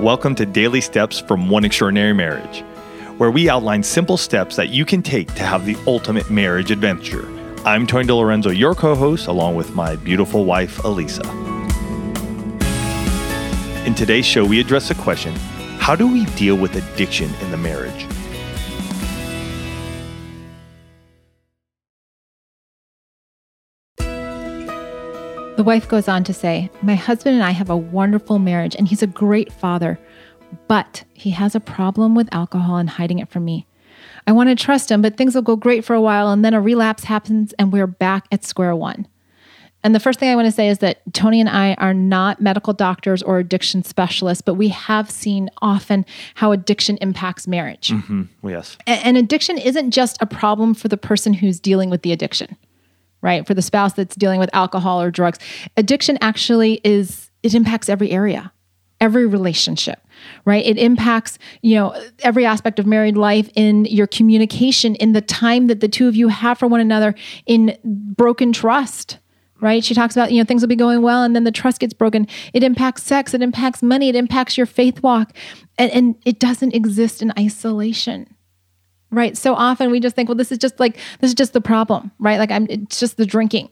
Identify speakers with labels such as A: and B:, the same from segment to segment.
A: Welcome to Daily Steps from One Extraordinary Marriage, where we outline simple steps that you can take to have the ultimate marriage adventure. I'm Tony DiLorenzo, your co host, along with my beautiful wife, Alisa. In today's show, we address the question how do we deal with addiction in the marriage?
B: The wife goes on to say, My husband and I have a wonderful marriage, and he's a great father, but he has a problem with alcohol and hiding it from me. I want to trust him, but things will go great for a while, and then a relapse happens, and we're back at square one. And the first thing I want to say is that Tony and I are not medical doctors or addiction specialists, but we have seen often how addiction impacts marriage.
A: Mm-hmm. Yes.
B: And addiction isn't just a problem for the person who's dealing with the addiction right? For the spouse that's dealing with alcohol or drugs. Addiction actually is, it impacts every area, every relationship, right? It impacts, you know, every aspect of married life in your communication, in the time that the two of you have for one another, in broken trust. Right? She talks about, you know, things will be going well and then the trust gets broken. It impacts sex, it impacts money, it impacts your faith walk. And, and it doesn't exist in isolation right? So often we just think, well, this is just like, this is just the problem, right? Like I'm, it's just the drinking.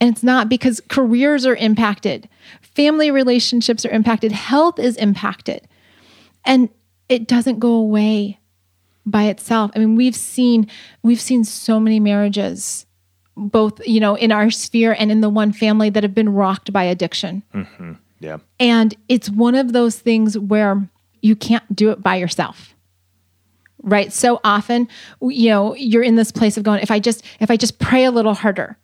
B: And it's not because careers are impacted, family relationships are impacted, health is impacted. And it doesn't go away by itself. I mean, we've seen we've seen so many marriages both, you know, in our sphere and in the one family that have been rocked by addiction.
A: Mm-hmm. Yeah.
B: And it's one of those things where you can't do it by yourself right? So often you know you're in this place of going if i just if i just pray a little harder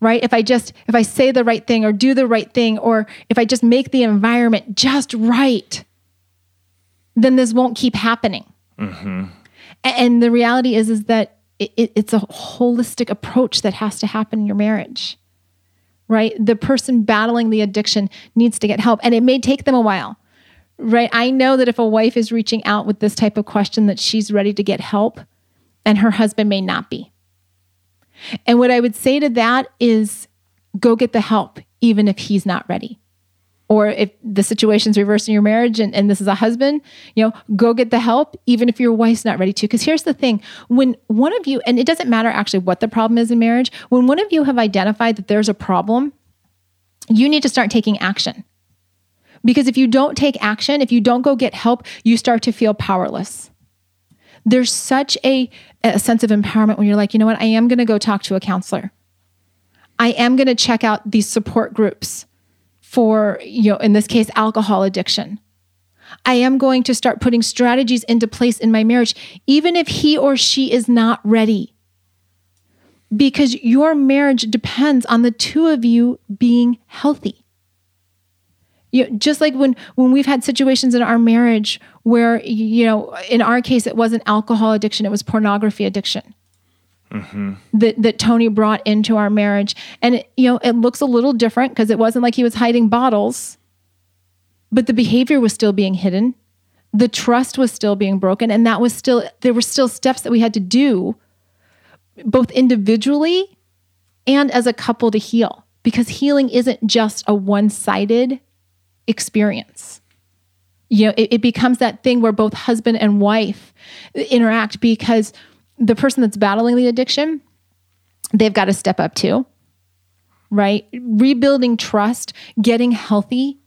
B: right? If i just if i say the right thing or do the right thing or if i just make the environment just right then this won't keep happening. Mm-hmm. and the reality is is that it, it, it's a holistic approach that has to happen in your marriage right? The person battling the addiction needs to get help and it may take them a while right? I know that if a wife is reaching out with this type of question, that she's ready to get help, and her husband may not be. And what I would say to that is go get the help, even if he's not ready. Or if the situation's reversed in your marriage and, and this is a husband, you know, go get the help, even if your wife's not ready to. Because here's the thing when one of you, and it doesn't matter actually what the problem is in marriage, when one of you have identified that there's a problem, you need to start taking action. Because if you don't take action, if you don't go get help, you start to feel powerless. There's such a, a sense of empowerment when you're like, you know what, I am going to go talk to a counselor. I am going to check out these support groups for, you know, in this case, alcohol addiction. I am going to start putting strategies into place in my marriage, even if he or she is not ready. Because your marriage depends on the two of you being healthy you know, just like when when we've had situations in our marriage where you know in our case it wasn't alcohol addiction it was pornography addiction. Mm-hmm. that that tony brought into our marriage. And it, you know it looks a little different because it wasn't like he was hiding bottles but the behavior was still being hidden. The trust was still being broken and that was still there were still steps that we had to do both individually and as a couple to heal. Because healing isn't just a one-sided experience. You know, it, it becomes that thing where both husband and wife interact because the person that's battling the addiction, they've got to step up too, right? Rebuilding trust, getting healthy,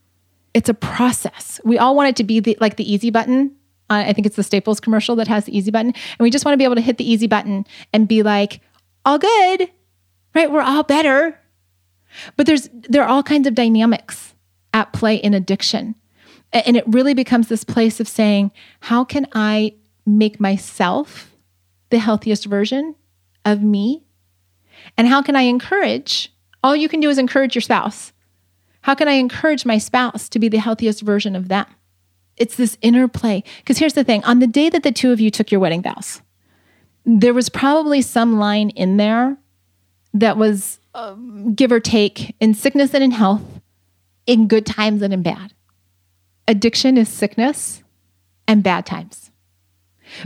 B: it's a process. We all want it to be the, like the easy button. I think it's the Staples commercial that has the easy button. And we just want to be able to hit the easy button and be like, all good, right? We're all better. But there's there are all kinds of dynamics at play in addiction. And it really becomes this place of saying, how can I make myself the healthiest version of me? And how can I encourage? All you can do is encourage your spouse. How can I encourage my spouse to be the healthiest version of them? It's this interplay. Because here's the thing on the day that the two of you took your wedding vows, there was probably some line in there that was um, give or take in sickness and in health in good times and in bad. Addiction is sickness and bad times.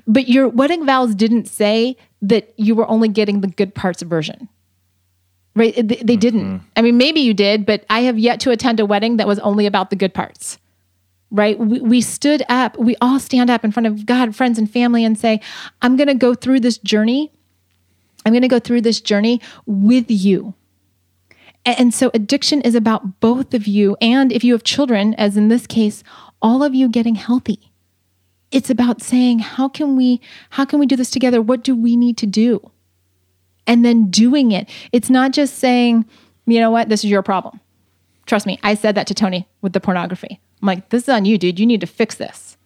B: But your wedding vows didn't say that you were only getting the good parts version. Right? They, they mm-hmm. didn't. I mean, maybe you did, but I have yet to attend a wedding that was only about the good parts. right? We, we stood up, we all stand up in front of God, friends, and family and say, I'm going to go through this journey. I'm going to go through this journey with you. And so addiction is about both of you. And if you have children, as in this case, all of you getting healthy. It's about saying, how can we, how can we do this together? What do we need to do? And then doing it. It's not just saying, you know what, this is your problem. Trust me, I said that to Tony with the pornography. I'm like, this is on you, dude. You need to fix this.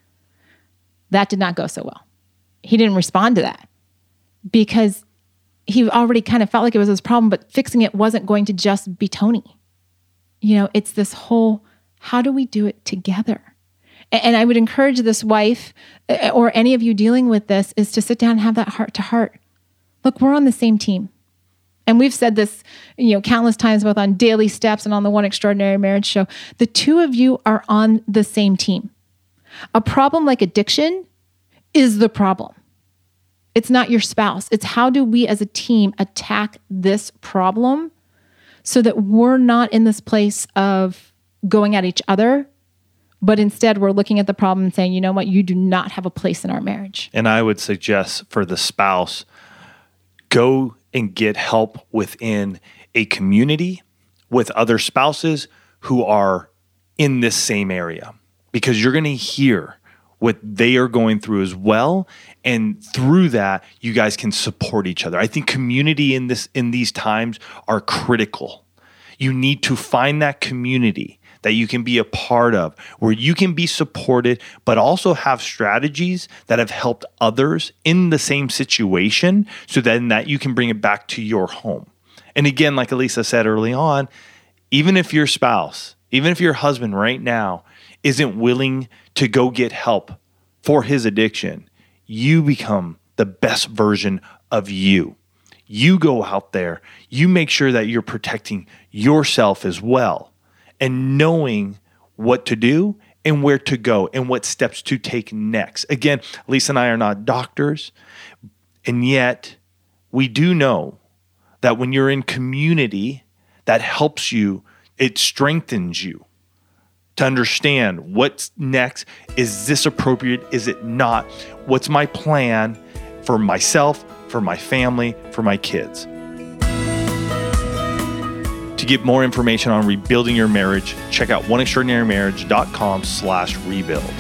B: That did not go so well. He didn't respond to that because he already kind of felt like it was his problem, but fixing it wasn't going to just be Tony. You know, it's this whole how do we do it together? And I would encourage this wife uh, or any of you dealing with this is to sit down and have that heart to heart. Look, we're on the same team. And we've said this, you know, countless times both on Daily Steps and on the One Extraordinary Marriage show. The two of you are on the same team. A problem like addiction is the problem. It's not your spouse. It's how do we as a team attack this problem so that we're not in this place of going at each other, but instead we're looking at the problem and saying, you know what, you do not have a place in our marriage.
A: And I would suggest for the spouse, go and get help within a community with other spouses who are in this same area because you're going to hear what they are going through as well. And through that you guys can support each other. I think community in this in these times are critical. You need to find that community that you can be a part of where you can be supported, but also have strategies that have helped others in the same situation so then that you can bring it back to your home. And again, like Alisa said early on, even if your spouse, even if your husband right now isn't willing to go get help for his addiction, you become the best version of you. You go out there, you make sure that you're protecting yourself as well and knowing what to do and where to go and what steps to take next. Again, Lisa and I are not doctors, and yet we do know that when you're in community, that helps you, it strengthens you to understand what's next. Is this appropriate? Is it not? What's my plan for myself, for my family, for my kids? To get more information on rebuilding your marriage, check out oneextraordinarymarriage.com slash rebuild.